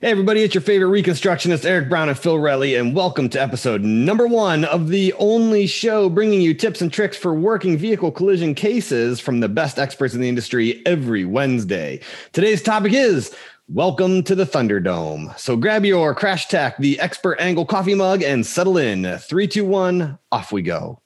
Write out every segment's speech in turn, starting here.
Hey, everybody, it's your favorite reconstructionist, Eric Brown and Phil Relly, and welcome to episode number one of the only show bringing you tips and tricks for working vehicle collision cases from the best experts in the industry every Wednesday. Today's topic is Welcome to the Thunderdome. So grab your Crash Tech, the expert angle coffee mug, and settle in. Three, two, one, off we go.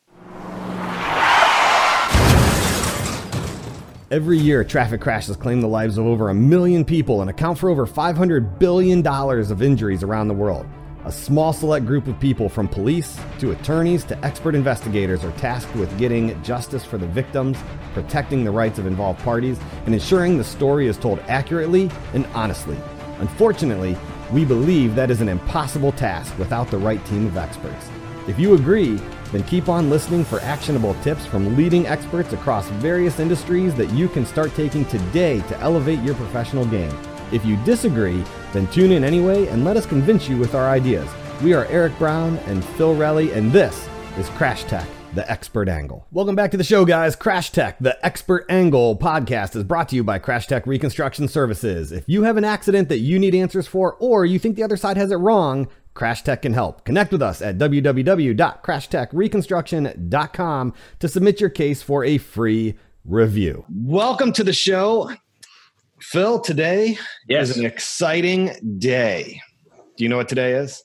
Every year, traffic crashes claim the lives of over a million people and account for over $500 billion of injuries around the world. A small select group of people, from police to attorneys to expert investigators, are tasked with getting justice for the victims, protecting the rights of involved parties, and ensuring the story is told accurately and honestly. Unfortunately, we believe that is an impossible task without the right team of experts. If you agree, then keep on listening for actionable tips from leading experts across various industries that you can start taking today to elevate your professional game. If you disagree, then tune in anyway and let us convince you with our ideas. We are Eric Brown and Phil Relly, and this is Crash Tech the Expert Angle. Welcome back to the show, guys. Crash Tech, the Expert Angle podcast is brought to you by Crash Tech Reconstruction Services. If you have an accident that you need answers for, or you think the other side has it wrong, Crash Tech can help. Connect with us at www.crashtechreconstruction.com to submit your case for a free review. Welcome to the show. Phil, today yes. is an exciting day. Do you know what today is?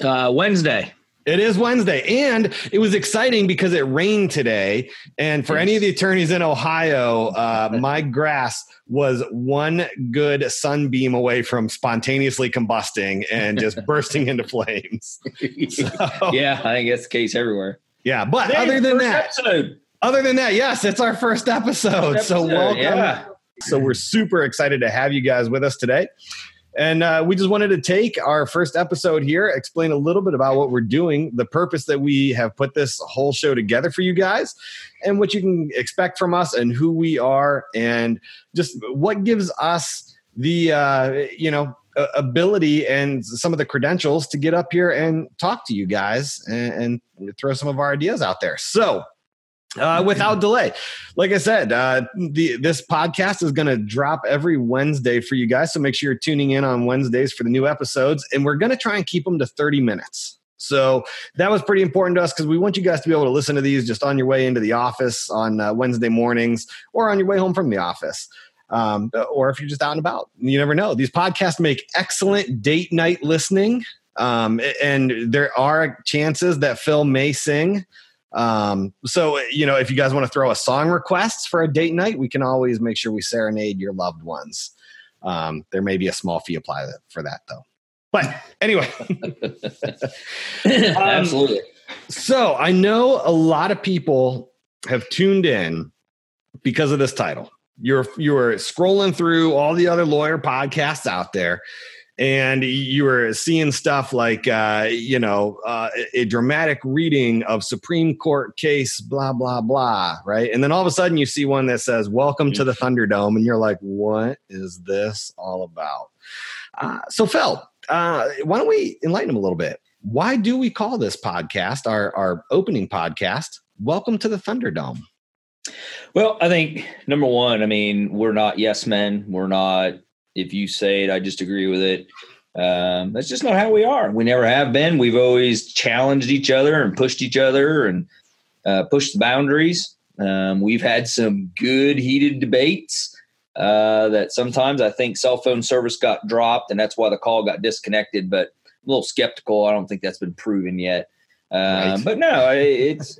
Uh, Wednesday. It is Wednesday. And it was exciting because it rained today. And for yes. any of the attorneys in Ohio, uh, my grass was one good sunbeam away from spontaneously combusting and just bursting into flames. So, yeah, I think that's the case everywhere. Yeah. But other than that, episode. other than that, yes, it's our first episode. episode so welcome. Yeah. So we're super excited to have you guys with us today. And uh, we just wanted to take our first episode here, explain a little bit about what we're doing, the purpose that we have put this whole show together for you guys, and what you can expect from us, and who we are, and just what gives us the uh, you know ability and some of the credentials to get up here and talk to you guys and, and throw some of our ideas out there. So uh, without delay. Like I said, uh, the this podcast is going to drop every Wednesday for you guys. So make sure you're tuning in on Wednesdays for the new episodes, and we're going to try and keep them to 30 minutes. So that was pretty important to us because we want you guys to be able to listen to these just on your way into the office on uh, Wednesday mornings or on your way home from the office. Um, or if you're just out and about, you never know. These podcasts make excellent date night listening. Um, and there are chances that Phil may sing um, so, you know, if you guys want to throw a song requests for a date night, we can always make sure we serenade your loved ones. Um, there may be a small fee applied for that, though. But anyway, um, absolutely. So I know a lot of people have tuned in because of this title. You're you're scrolling through all the other lawyer podcasts out there, and you were seeing stuff like uh, you know uh, a dramatic reading of supreme court case blah blah blah right? And then all of a sudden you see one that says welcome to the mm-hmm. thunderdome and you're like what is this all about? Uh, so phil uh, why don't we enlighten them a little bit? Why do we call this podcast our, our opening podcast welcome to the thunderdome well i think number one i mean we're not yes men. We're not if you say it, I just agree with it. Um, that's just not how we are. We never have been. We've always challenged each other and pushed each other and uh, pushed the boundaries. Um, we've had some good heated debates uh, that sometimes I think cell phone service got dropped and that's why the call got disconnected. But I'm a little skeptical. I don't think that's been proven yet. Um, right. But no, it's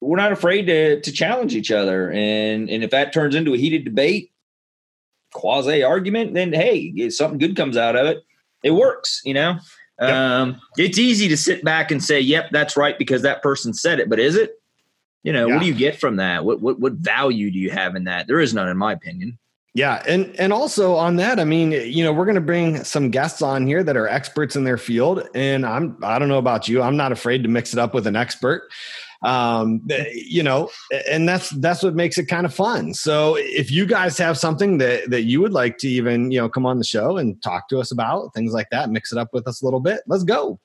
we're not afraid to to challenge each other, and and if that turns into a heated debate, quasi argument, then hey, something good comes out of it. It works, you know. Yep. Um, it's easy to sit back and say, "Yep, that's right," because that person said it. But is it? You know, yeah. what do you get from that? What what what value do you have in that? There is none, in my opinion. Yeah, and and also on that, I mean, you know, we're going to bring some guests on here that are experts in their field, and I'm I don't know about you, I'm not afraid to mix it up with an expert um, you know, and that's that's what makes it kind of fun. So if you guys have something that that you would like to even you know come on the show and talk to us about things like that, mix it up with us a little bit. Let's go.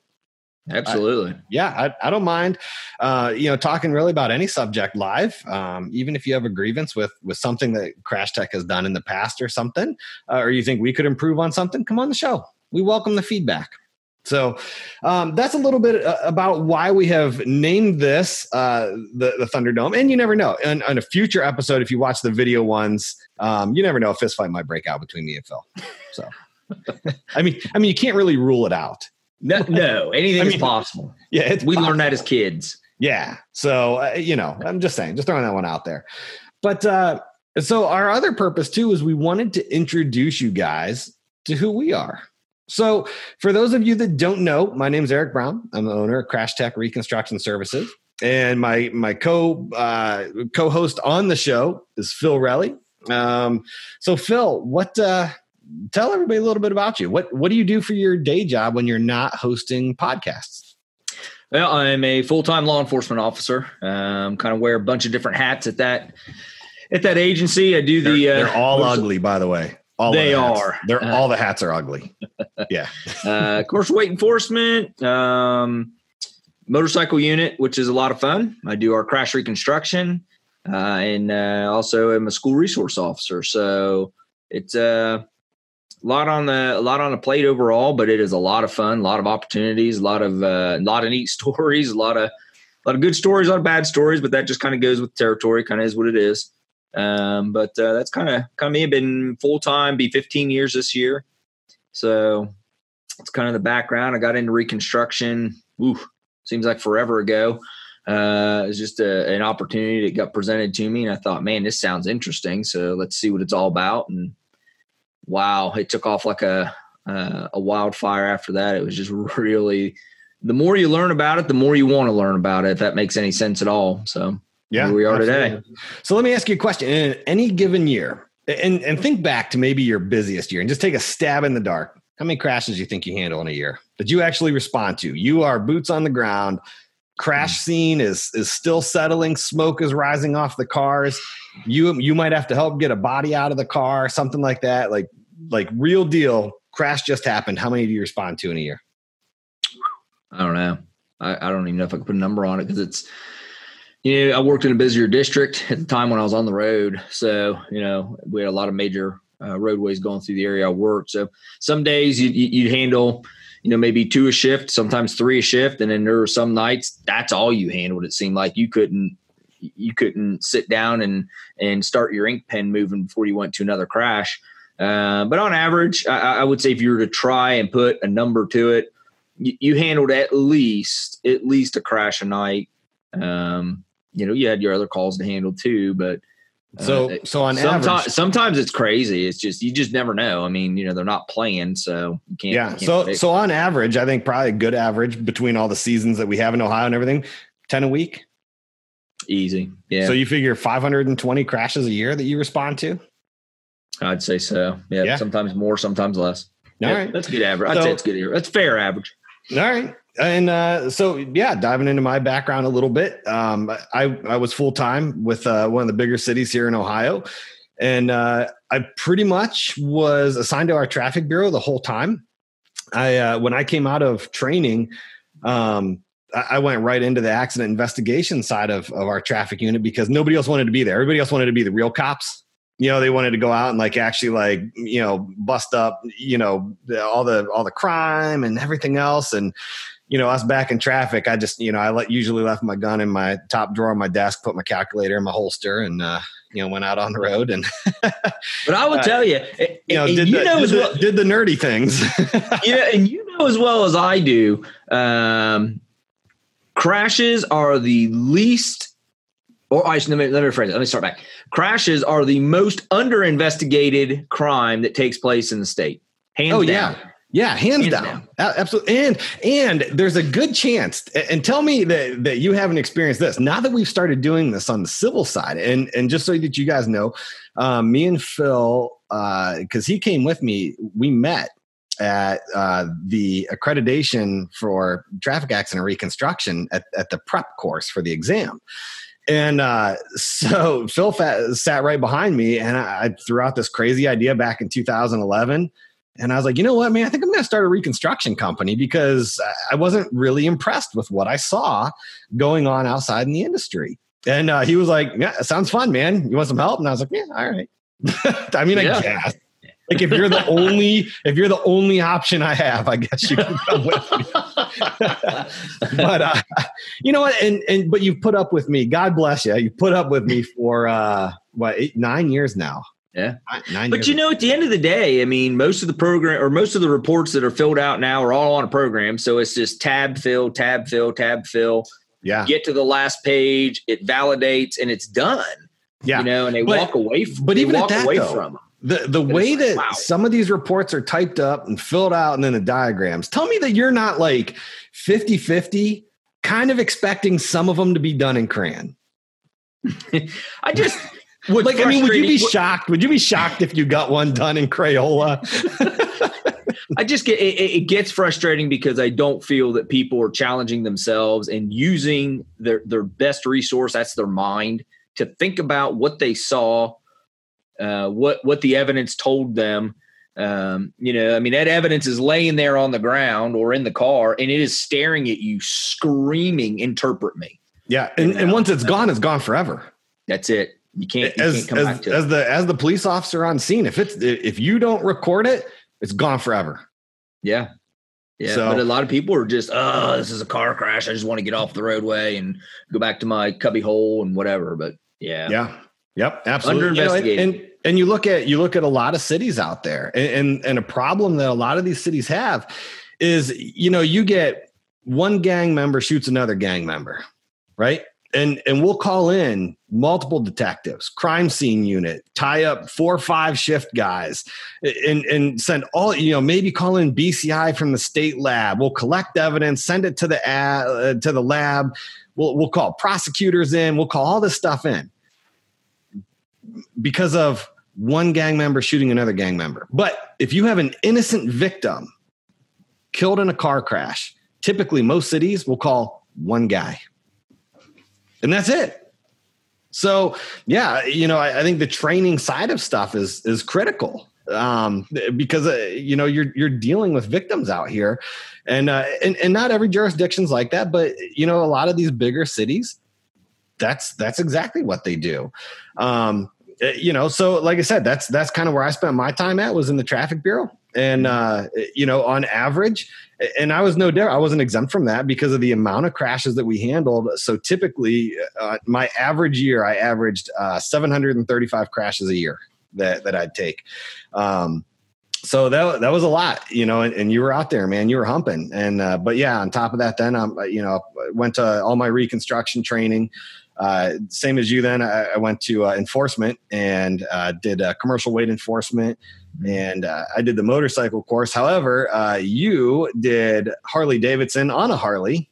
Absolutely. I, yeah, I, I, don't mind, uh, you know, talking really about any subject live. Um, even if you have a grievance with with something that Crash Tech has done in the past or something, uh, or you think we could improve on something, come on the show. we welcome the feedback. So um, that's a little bit uh, about why we have named this uh, the, the Thunderdome. And you never know. On, on, a future episode, if you watch the video ones, um, you never know. A fist fight might break out between me and Phil. So, I mean, I mean, you can't really rule it out. No, no anything I mean, is possible. Yeah, we possible. learned that as kids. Yeah. So uh, you know, I'm just saying, just throwing that one out there. But uh, so our other purpose too is we wanted to introduce you guys to who we are. So, for those of you that don't know, my name is Eric Brown. I'm the owner of Crash Tech Reconstruction Services, and my my co uh, co-host on the show is Phil Relly. Um, so, Phil, what? Uh, tell everybody a little bit about you. What What do you do for your day job when you're not hosting podcasts? Well, I'm a full time law enforcement officer. Um, kind of wear a bunch of different hats at that at that agency. I do the. They're, they're uh, all ugly, by the way. All they the are. They're uh, all the hats are ugly. Yeah. uh, commercial weight enforcement, um, motorcycle unit, which is a lot of fun. I do our crash reconstruction, uh, and uh, also am a school resource officer. So it's uh, a lot on the a lot on the plate overall, but it is a lot of fun, a lot of opportunities, a lot of uh, a lot of neat stories, a lot of a lot of good stories, a lot of bad stories, but that just kind of goes with territory. Kind of is what it is. Um, but uh, that's kind of kind of me. I've been full time, be 15 years this year. So it's kind of the background. I got into reconstruction. Ooh, seems like forever ago. Uh, it's just a, an opportunity that got presented to me, and I thought, man, this sounds interesting. So let's see what it's all about. And wow, it took off like a uh, a wildfire after that. It was just really. The more you learn about it, the more you want to learn about it. If that makes any sense at all. So yeah, Here we are absolutely. today. So let me ask you a question. In any given year, and, and think back to maybe your busiest year and just take a stab in the dark. How many crashes do you think you handle in a year that you actually respond to? You are boots on the ground. Crash mm. scene is is still settling. Smoke is rising off the cars. You you might have to help get a body out of the car, something like that. Like like real deal. Crash just happened. How many do you respond to in a year? I don't know. I, I don't even know if I could put a number on it because it's you know, I worked in a busier district at the time when I was on the road. So, you know, we had a lot of major uh, roadways going through the area I worked. So some days you, you'd handle, you know, maybe two a shift, sometimes three a shift. And then there were some nights that's all you handled. It seemed like you couldn't, you couldn't sit down and, and start your ink pen moving before you went to another crash. Uh, but on average, I, I, would say if you were to try and put a number to it, you, you handled at least, at least a crash a night. Um, you know, you had your other calls to handle too, but uh, so so on sometimes, average, sometimes it's crazy. It's just you just never know. I mean, you know, they're not playing, so you can't. Yeah. So so on average, I think probably a good average between all the seasons that we have in Ohio and everything, ten a week. Easy. Yeah. So you figure 520 crashes a year that you respond to? I'd say so. Yeah. yeah. Sometimes more, sometimes less. All yeah, right. That's good average. I'd so, say it's good. That's fair average. All right and uh, so yeah, diving into my background a little bit. Um, I I was full time with uh, one of the bigger cities here in Ohio, and uh, I pretty much was assigned to our traffic bureau the whole time. I uh, when I came out of training, um, I went right into the accident investigation side of, of our traffic unit because nobody else wanted to be there. Everybody else wanted to be the real cops. You know, they wanted to go out and like actually like, you know, bust up, you know, all the all the crime and everything else. And you know, I was back in traffic, I just, you know, I let, usually left my gun in my top drawer of my desk, put my calculator in my holster, and uh, you know, went out on the road. And but I will uh, tell you, you know, did, you the, know did, well, the, did the nerdy things. yeah, and you know as well as I do, um, crashes are the least. Or I should, let me, let me rephrase it. Let me start back. Crashes are the most under investigated crime that takes place in the state. Hands oh, down. Yeah. Yeah, hands, hands down. down. Absolutely. And and there's a good chance and tell me that that you haven't experienced this. Now that we've started doing this on the civil side and and just so that you guys know, um, me and Phil uh cuz he came with me, we met at uh, the accreditation for traffic accident reconstruction at, at the prep course for the exam. And uh, so Phil fat, sat right behind me, and I, I threw out this crazy idea back in 2011 and I was like, you know what, man, I think I'm going to start a reconstruction company because I wasn't really impressed with what I saw going on outside in the industry. And uh, he was like, yeah, sounds fun, man. You want some help? And I was like, yeah, all right. I mean, yeah. I guess. like if you're the only if you're the only option I have, I guess you can come with me. but uh, you know what? And and but you've put up with me. God bless you. You put up with me for uh what eight, nine years now. Yeah. Nine but you know, at the end of the day, I mean, most of the program or most of the reports that are filled out now are all on a program. So it's just tab fill, tab fill, tab fill. Yeah. Get to the last page, it validates, and it's done. Yeah. You know, and they but, walk away from but even walk that, away though, from them. The the way that wow. some of these reports are typed up and filled out and then the diagrams, tell me that you're not like 50-50, kind of expecting some of them to be done in crayon. I just like I mean, would you be shocked? Would you be shocked if you got one done in Crayola? I just get it, it, gets frustrating because I don't feel that people are challenging themselves and using their their best resource, that's their mind, to think about what they saw uh, what what the evidence told them. Um, you know, I mean, that evidence is laying there on the ground or in the car, and it is staring at you, screaming, "Interpret me." Yeah, and, and once it's gone, it's gone forever. That's it. You can't, you as, can't come as, back to as it. the as the police officer on scene. If it's if you don't record it, it's gone forever. Yeah, yeah, so, but a lot of people are just, oh, this is a car crash. I just want to get off the roadway and go back to my cubby hole and whatever. But yeah, yeah, yep, absolutely. You know, and, and you look at you look at a lot of cities out there and, and, and a problem that a lot of these cities have is you know you get one gang member shoots another gang member right and and we'll call in multiple detectives crime scene unit tie up four or five shift guys and and send all you know maybe call in bci from the state lab we'll collect evidence send it to the uh, to the lab we'll, we'll call prosecutors in we'll call all this stuff in because of one gang member shooting another gang member. But if you have an innocent victim killed in a car crash, typically most cities will call one guy. And that's it. So yeah, you know, I, I think the training side of stuff is is critical um, because uh, you know you're you're dealing with victims out here, and, uh, and and not every jurisdiction's like that, but you know a lot of these bigger cities, that's that's exactly what they do. Um, uh, you know, so like I said, that's that's kind of where I spent my time at was in the traffic bureau, and uh, you know, on average, and I was no different. I wasn't exempt from that because of the amount of crashes that we handled. So typically, uh, my average year, I averaged uh, 735 crashes a year that that I'd take. Um, so that that was a lot, you know, and, and, you were out there, man. You were humping, and uh, but yeah, on top of that, then I'm, you know, went to all my reconstruction training. Uh, same as you, then I, I went to uh, enforcement and uh, did commercial weight enforcement, and uh, I did the motorcycle course. However, uh, you did Harley Davidson on a Harley,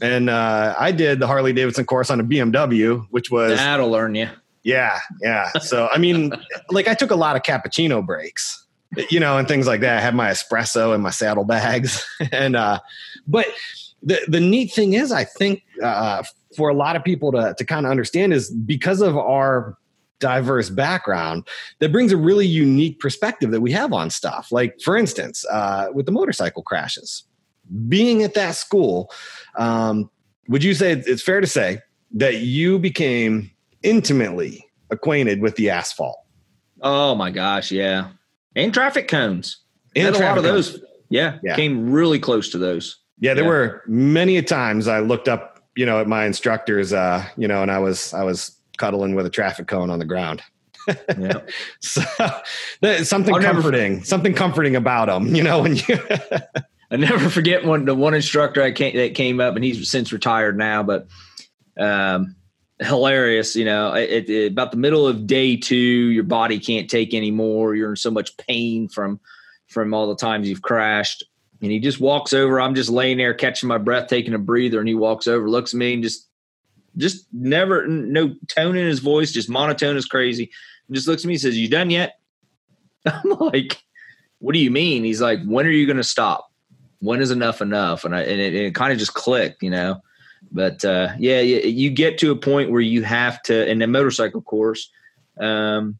and uh, I did the Harley Davidson course on a BMW, which was that'll learn you. Yeah, yeah. So I mean, like I took a lot of cappuccino breaks, you know, and things like that. I had my espresso and my saddlebags, and but the the neat thing is, I think uh, for a lot of people to, to kind of understand is because of our diverse background that brings a really unique perspective that we have on stuff. Like, for instance, uh, with the motorcycle crashes, being at that school, um, would you say it's fair to say that you became intimately acquainted with the asphalt? Oh my gosh, yeah, and traffic cones. And a lot of those, yeah, yeah, came really close to those. Yeah, there yeah. were many a times I looked up you know, at my instructors, uh, you know, and I was I was cuddling with a traffic cone on the ground. yeah. so something I'll comforting, never, something comforting about them, you know, when you I never forget when the one instructor I came that came up and he's since retired now, but um hilarious, you know, it, it, about the middle of day 2, your body can't take anymore, you're in so much pain from from all the times you've crashed and he just walks over. I'm just laying there catching my breath, taking a breather, and he walks over, looks at me, and just just never no tone in his voice, just monotone as crazy. And just looks at me says, You done yet? I'm like, What do you mean? He's like, When are you gonna stop? When is enough enough? And I and it, it kind of just clicked, you know. But uh, yeah, you get to a point where you have to in the motorcycle course, um,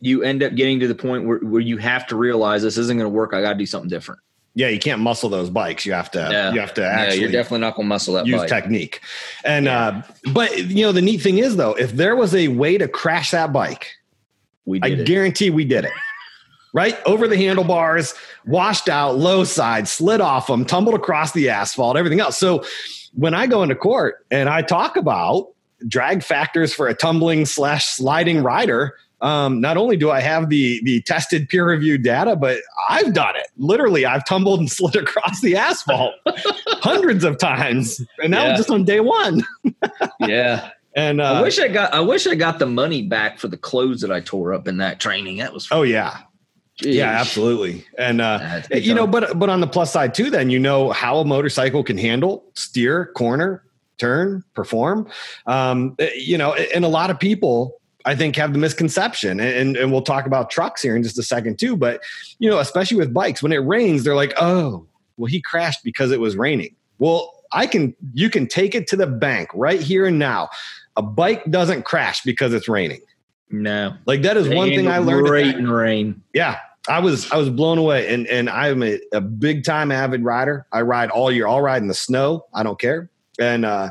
you end up getting to the point where, where you have to realize this isn't going to work. I got to do something different yeah, you can't muscle those bikes. You have to, you have to actually. Yeah, you're definitely not going to muscle that. Use bike. technique, and yeah. uh, but you know the neat thing is though, if there was a way to crash that bike, we I it. guarantee we did it. right over the handlebars, washed out, low side, slid off them, tumbled across the asphalt, everything else. So when I go into court and I talk about drag factors for a tumbling slash sliding rider, um, not only do I have the the tested peer reviewed data, but I've done it. Literally, I've tumbled and slid across the asphalt hundreds of times, and that yeah. was just on day one. yeah, and uh, I wish I got I wish I got the money back for the clothes that I tore up in that training. That was oh yeah. Jeez. Yeah, absolutely. And uh, you know, but but on the plus side too, then you know how a motorcycle can handle, steer, corner, turn, perform. Um, you know, and a lot of people I think have the misconception, and, and we'll talk about trucks here in just a second too. But you know, especially with bikes, when it rains, they're like, "Oh, well, he crashed because it was raining." Well, I can, you can take it to the bank right here and now. A bike doesn't crash because it's raining. No, like that is one thing I learned. Great in rain. Yeah, I was I was blown away, and and I'm a, a big time avid rider. I ride all year. I'll ride in the snow. I don't care. And uh,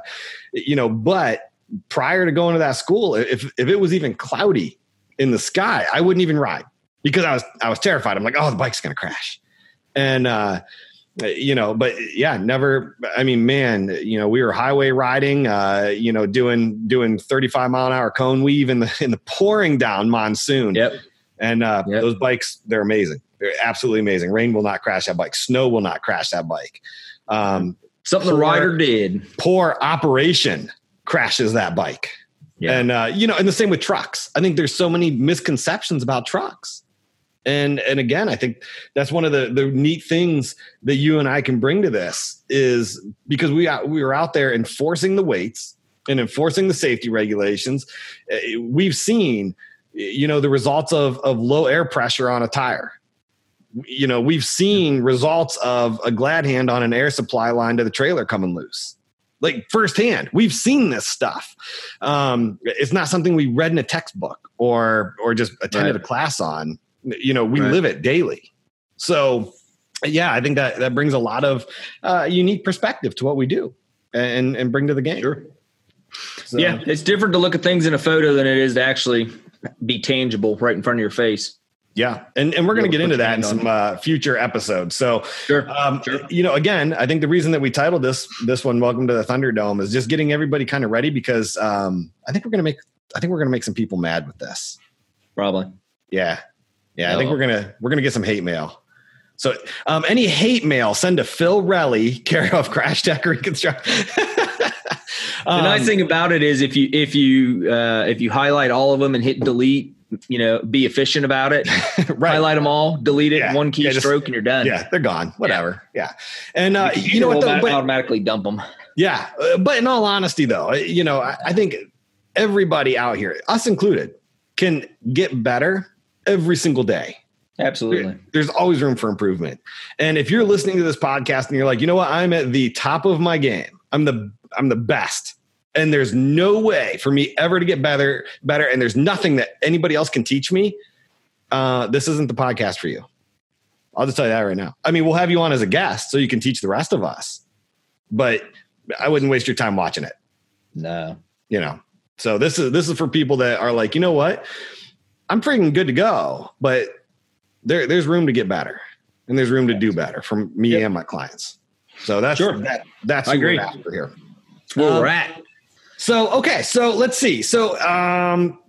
you know, but prior to going to that school, if if it was even cloudy in the sky, I wouldn't even ride because I was I was terrified. I'm like, oh, the bike's gonna crash, and uh, you know, but yeah, never. I mean, man, you know, we were highway riding, uh, you know, doing doing 35 mile an hour cone weave in the in the pouring down monsoon. Yep. And uh, yep. those bikes, they're amazing. They're absolutely amazing. Rain will not crash that bike. Snow will not crash that bike. Um, Something poor, the rider did. Poor operation crashes that bike. Yeah. And uh, you know, and the same with trucks. I think there's so many misconceptions about trucks. And and again, I think that's one of the the neat things that you and I can bring to this is because we we were out there enforcing the weights and enforcing the safety regulations. Eh, we've seen you know the results of of low air pressure on a tire you know we've seen results of a glad hand on an air supply line to the trailer coming loose like firsthand. We've seen this stuff. Um, it's not something we read in a textbook or or just attended right. a class on. You know, we right. live it daily. So, yeah, I think that that brings a lot of uh, unique perspective to what we do and and bring to the game. Sure. So. Yeah, it's different to look at things in a photo than it is to actually be tangible right in front of your face. Yeah, and and we're going to get into that in some uh, future episodes. So, sure. Um, sure. you know, again, I think the reason that we titled this this one "Welcome to the Thunderdome" is just getting everybody kind of ready because um, I think we're going to make I think we're going to make some people mad with this. Probably. Yeah, yeah. No. I think we're gonna we're gonna get some hate mail. So, um, any hate mail, send to Phil Relly, care of Crash Tech Reconstruction. um, the nice thing about it is if you if you uh, if you highlight all of them and hit delete you know, be efficient about it. right. Highlight them all, delete it, yeah. one keystroke, yeah, just, and you're done. Yeah, they're gone. Whatever. Yeah, yeah. and uh, you, you know what? Though, but, automatically dump them. Yeah, uh, but in all honesty, though, you know, I, I think everybody out here, us included, can get better every single day. Absolutely. There's always room for improvement. And if you're listening to this podcast and you're like, you know what, I'm at the top of my game. I'm the I'm the best and there's no way for me ever to get better better and there's nothing that anybody else can teach me uh, this isn't the podcast for you i'll just tell you that right now i mean we'll have you on as a guest so you can teach the rest of us but i wouldn't waste your time watching it no you know so this is this is for people that are like you know what i'm freaking good to go but there there's room to get better and there's room to do better for me yep. and my clients so that's sure. that, that's I agree. we're after here. That's where um, we're at. So, okay. So let's see. So, um,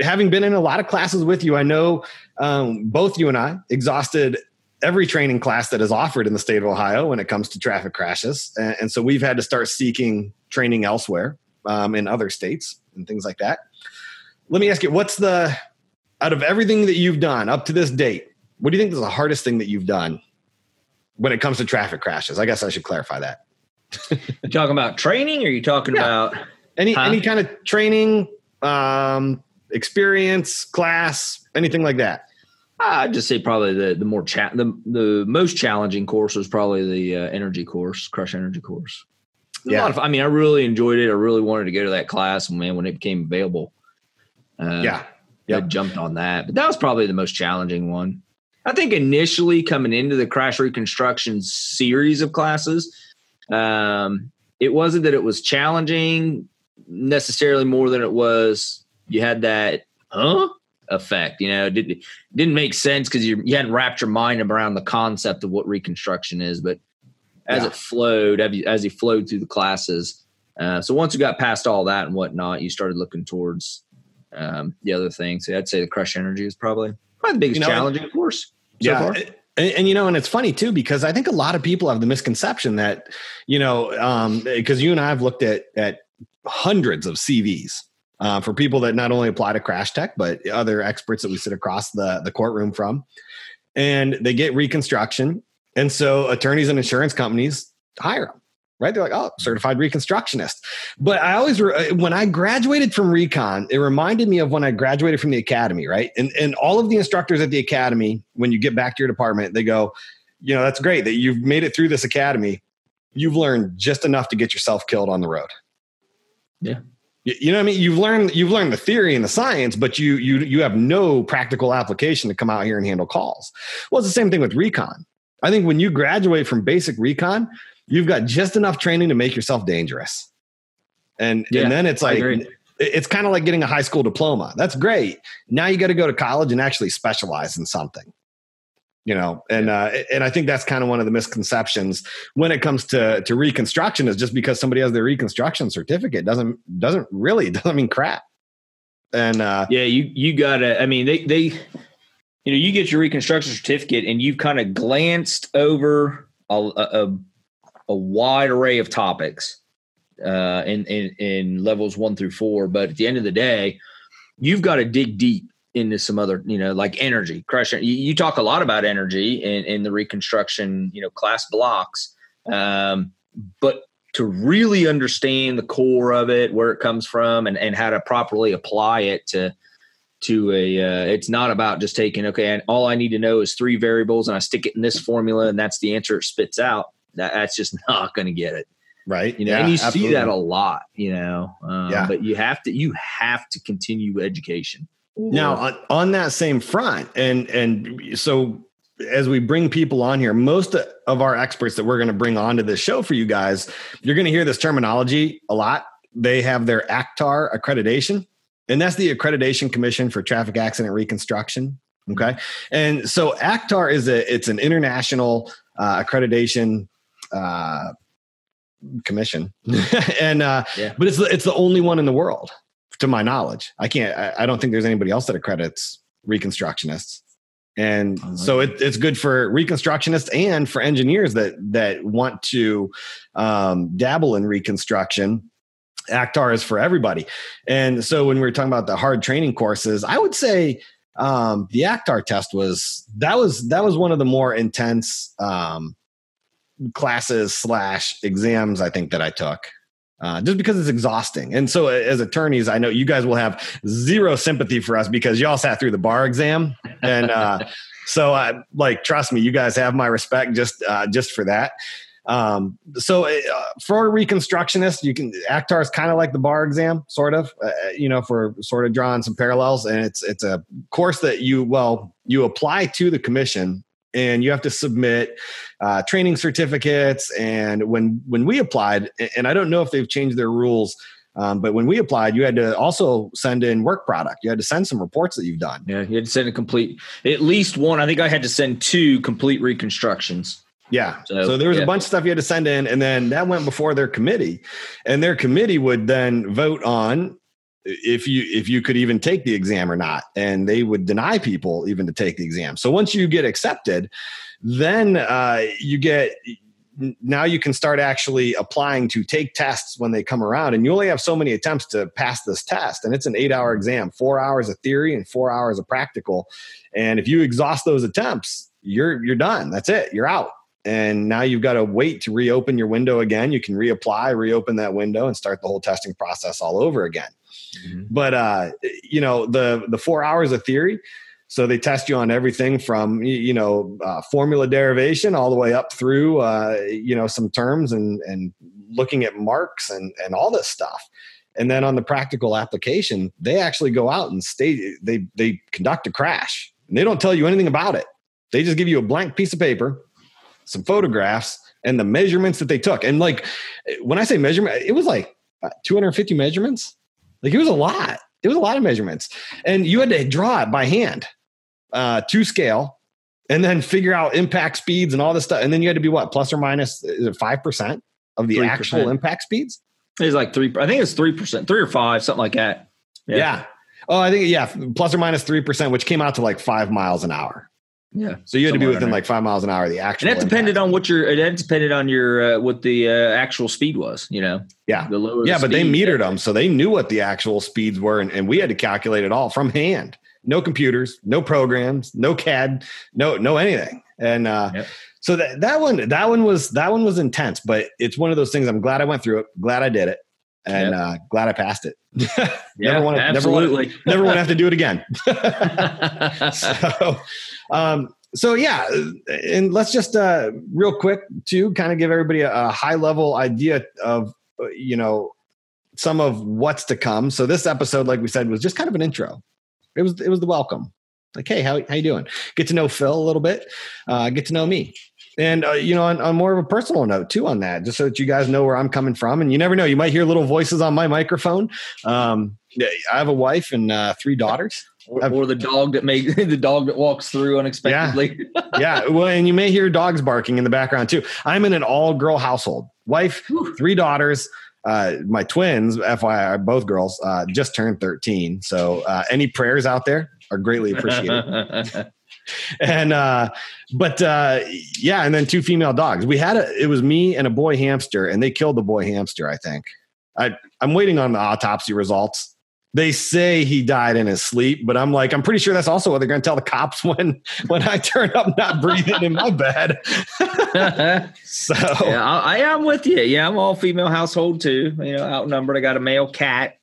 having been in a lot of classes with you, I know um, both you and I exhausted every training class that is offered in the state of Ohio when it comes to traffic crashes. And, and so we've had to start seeking training elsewhere um, in other states and things like that. Let me ask you, what's the, out of everything that you've done up to this date, what do you think is the hardest thing that you've done when it comes to traffic crashes? I guess I should clarify that you talking about training or are you talking yeah. about any huh? any kind of training um experience class anything like that i'd just say probably the the more cha- the, the most challenging course was probably the uh, energy course crush energy course yeah. Of, i mean i really enjoyed it i really wanted to go to that class man when it became available uh, yeah yep. i jumped on that but that was probably the most challenging one i think initially coming into the crash reconstruction series of classes um, it wasn't that it was challenging necessarily more than it was you had that huh effect. You know, it, did, it didn't make sense because you, you hadn't wrapped your mind around the concept of what reconstruction is. But as yeah. it flowed, as you flowed through the classes, uh, so once you got past all that and whatnot, you started looking towards um, the other things. So I'd say the crush energy is probably probably the biggest you know, challenge, of course. So yeah. And, and, you know, and it's funny too because I think a lot of people have the misconception that, you know, because um, you and I have looked at at hundreds of CVs uh, for people that not only apply to Crash Tech but other experts that we sit across the the courtroom from, and they get reconstruction, and so attorneys and insurance companies hire them right? They're like, oh, certified reconstructionist. But I always, uh, when I graduated from recon, it reminded me of when I graduated from the academy, right? And, and all of the instructors at the academy, when you get back to your department, they go, you know, that's great that you've made it through this academy. You've learned just enough to get yourself killed on the road. Yeah. You know what I mean? You've learned you've learned the theory and the science, but you you you have no practical application to come out here and handle calls. Well, it's the same thing with recon. I think when you graduate from basic recon, you've got just enough training to make yourself dangerous. And yeah, and then it's like it's kind of like getting a high school diploma. That's great. Now you got to go to college and actually specialize in something. You know, and uh, and I think that's kind of one of the misconceptions when it comes to to reconstruction is just because somebody has their reconstruction certificate doesn't doesn't really doesn't mean crap. And uh, yeah, you you gotta. I mean, they they you know you get your reconstruction certificate and you've kind of glanced over a, a, a wide array of topics uh, in, in, in levels one through four. But at the end of the day, you've got to dig deep into some other, you know, like energy. Crush. You, you talk a lot about energy in, in the reconstruction, you know, class blocks. Um, but to really understand the core of it, where it comes from, and, and how to properly apply it to to a uh, it's not about just taking okay and all i need to know is three variables and i stick it in this formula and that's the answer it spits out that, that's just not going to get it. Right. You know yeah, and you absolutely. see that a lot you know um, yeah. but you have to you have to continue education. Now on, on that same front and and so as we bring people on here most of our experts that we're going to bring onto this show for you guys you're going to hear this terminology a lot. They have their actar accreditation and that's the accreditation commission for traffic accident reconstruction okay? And so actar is a it's an international uh, accreditation uh, commission, and uh, yeah. but it's the, it's the only one in the world, to my knowledge. I can't. I, I don't think there's anybody else that accredits reconstructionists, and oh, so it, it's good for reconstructionists and for engineers that that want to um, dabble in reconstruction. ACTAR is for everybody, and so when we were talking about the hard training courses, I would say um, the ACTAR test was that was that was one of the more intense um, classes slash exams I think that I took. Uh, just because it's exhausting. And so, as attorneys, I know you guys will have zero sympathy for us because y'all sat through the bar exam, and uh, so I like trust me, you guys have my respect just uh, just for that. Um, so, uh, for a reconstructionist, you can ACTAR is kind of like the bar exam, sort of. Uh, you know, for sort of drawing some parallels, and it's it's a course that you well you apply to the commission and you have to submit uh, training certificates. And when when we applied, and I don't know if they've changed their rules, um, but when we applied, you had to also send in work product. You had to send some reports that you've done. Yeah, you had to send a complete, at least one. I think I had to send two complete reconstructions. Yeah. So, so there was yeah. a bunch of stuff you had to send in, and then that went before their committee, and their committee would then vote on if you if you could even take the exam or not and they would deny people even to take the exam. So once you get accepted then uh, you get now you can start actually applying to take tests when they come around and you only have so many attempts to pass this test and it's an eight hour exam four hours of theory and four hours of practical and if you exhaust those attempts you're you're done. That's it. You're out and now you've got to wait to reopen your window again you can reapply reopen that window and start the whole testing process all over again Mm-hmm. But uh, you know, the the four hours of theory. So they test you on everything from you know uh, formula derivation all the way up through uh, you know some terms and and looking at marks and and all this stuff. And then on the practical application, they actually go out and stay. They they conduct a crash, and they don't tell you anything about it. They just give you a blank piece of paper, some photographs, and the measurements that they took. And like when I say measurement, it was like 250 measurements like it was a lot. It was a lot of measurements, and you had to draw it by hand uh, to scale, and then figure out impact speeds and all this stuff. And then you had to be what plus or minus is it five percent of the 3%. actual impact speeds? It's like three. I think it's three percent, three or five, something like that. Yeah. yeah. Oh, I think yeah, plus or minus three percent, which came out to like five miles an hour. Yeah. So you had to be within like five miles an hour. The actual. And that depended impact. on what your. That depended on your uh, what the uh, actual speed was. You know. Yeah. The lower. Yeah, the but they metered them, so they knew what the actual speeds were, and, and we had to calculate it all from hand. No computers, no programs, no CAD, no no anything, and uh, yep. so that that one that one was that one was intense. But it's one of those things. I'm glad I went through it. Glad I did it and yep. uh, glad I passed it. yeah, never want to, absolutely. Never want to have to do it again. so, um, so yeah, and let's just uh, real quick to kind of give everybody a, a high level idea of uh, you know some of what's to come. So this episode, like we said, was just kind of an intro. It was it was the welcome. Like, hey, how how you doing? Get to know Phil a little bit. Uh, get to know me. And uh, you know, on, on, more of a personal note too, on that, just so that you guys know where I'm coming from, and you never know, you might hear little voices on my microphone. Um, I have a wife and uh, three daughters, or, or, the dog that may the dog that walks through unexpectedly. Yeah. yeah, well, and you may hear dogs barking in the background too. I'm in an all girl household. Wife, three daughters. Uh, my twins, FYI, both girls, uh, just turned 13. So uh, any prayers out there are greatly appreciated. and uh but uh yeah and then two female dogs. We had a it was me and a boy hamster and they killed the boy hamster i think. I i'm waiting on the autopsy results. They say he died in his sleep but i'm like i'm pretty sure that's also what they're going to tell the cops when when i turn up not breathing in my bed. So yeah I, I am with you. Yeah i'm all female household too. You know outnumbered. I got a male cat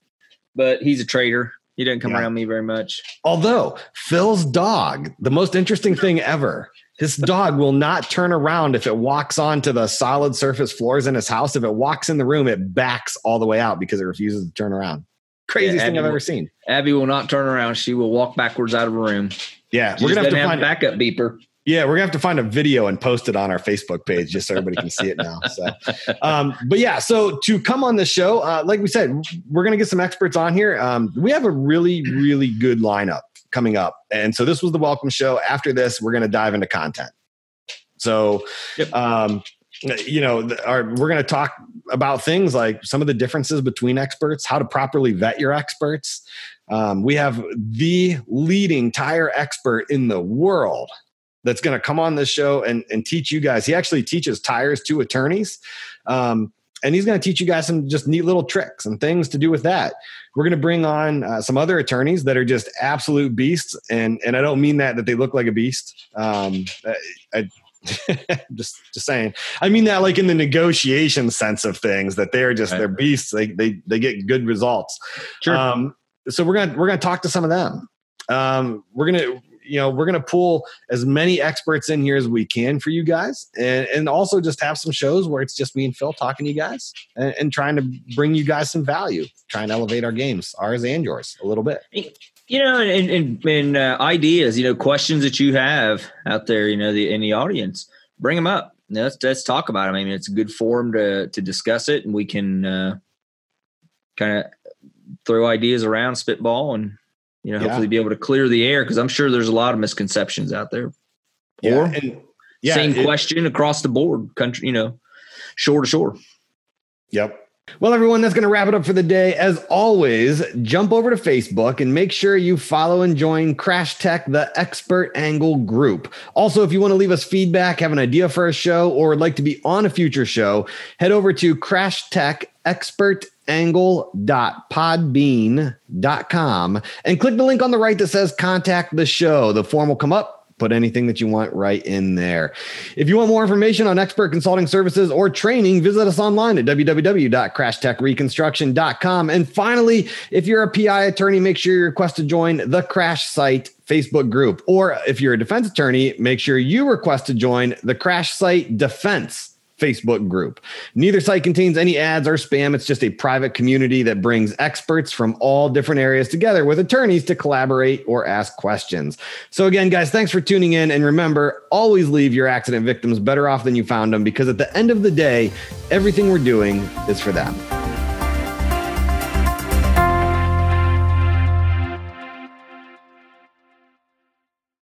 but he's a traitor he didn't come yeah. around me very much. Although Phil's dog, the most interesting thing ever, his dog will not turn around if it walks onto the solid surface floors in his house. If it walks in the room, it backs all the way out because it refuses to turn around. Craziest yeah, thing I've will, ever seen. Abby will not turn around. She will walk backwards out of a room. Yeah, she we're gonna have to have find a backup beeper. Yeah, we're gonna have to find a video and post it on our Facebook page just so everybody can see it now. So, um, but yeah, so to come on the show, uh, like we said, we're gonna get some experts on here. Um, we have a really, really good lineup coming up, and so this was the welcome show. After this, we're gonna dive into content. So, yep. um, you know, our, we're going to talk about things like some of the differences between experts, how to properly vet your experts. Um, we have the leading tire expert in the world that's going to come on this show and, and teach you guys. He actually teaches tires to attorneys. Um, and he's going to teach you guys some just neat little tricks and things to do with that. We're going to bring on uh, some other attorneys that are just absolute beasts, and and I don't mean that that they look like a beast. Um, I, I just just saying. I mean that like in the negotiation sense of things that they're just right. they're beasts. They they they get good results. Sure. Um, so we're gonna we're gonna talk to some of them. Um, we're gonna you know we're going to pull as many experts in here as we can for you guys and, and also just have some shows where it's just me and phil talking to you guys and, and trying to bring you guys some value trying to elevate our games ours and yours a little bit. You know and, and, and uh, ideas you know questions that you have out there you know the, in the audience bring them up. Let's, let's talk about them i mean it's a good forum to to discuss it and we can uh, kind of throw ideas around spitball and you know, hopefully yeah. be able to clear the air because I'm sure there's a lot of misconceptions out there. Yeah, or and, yeah, same it, question across the board, country, you know, shore to shore. Yep. Well, everyone, that's going to wrap it up for the day. As always, jump over to Facebook and make sure you follow and join Crash Tech, the expert angle group. Also, if you want to leave us feedback, have an idea for a show, or would like to be on a future show, head over to Crash Tech Expert angle.podbean.com and click the link on the right that says contact the show. The form will come up. Put anything that you want right in there. If you want more information on expert consulting services or training, visit us online at www.crashtechreconstruction.com. And finally, if you're a PI attorney, make sure you request to join the Crash Site Facebook group. Or if you're a defense attorney, make sure you request to join the Crash Site Defense Facebook group. Neither site contains any ads or spam. It's just a private community that brings experts from all different areas together with attorneys to collaborate or ask questions. So, again, guys, thanks for tuning in. And remember, always leave your accident victims better off than you found them because at the end of the day, everything we're doing is for them.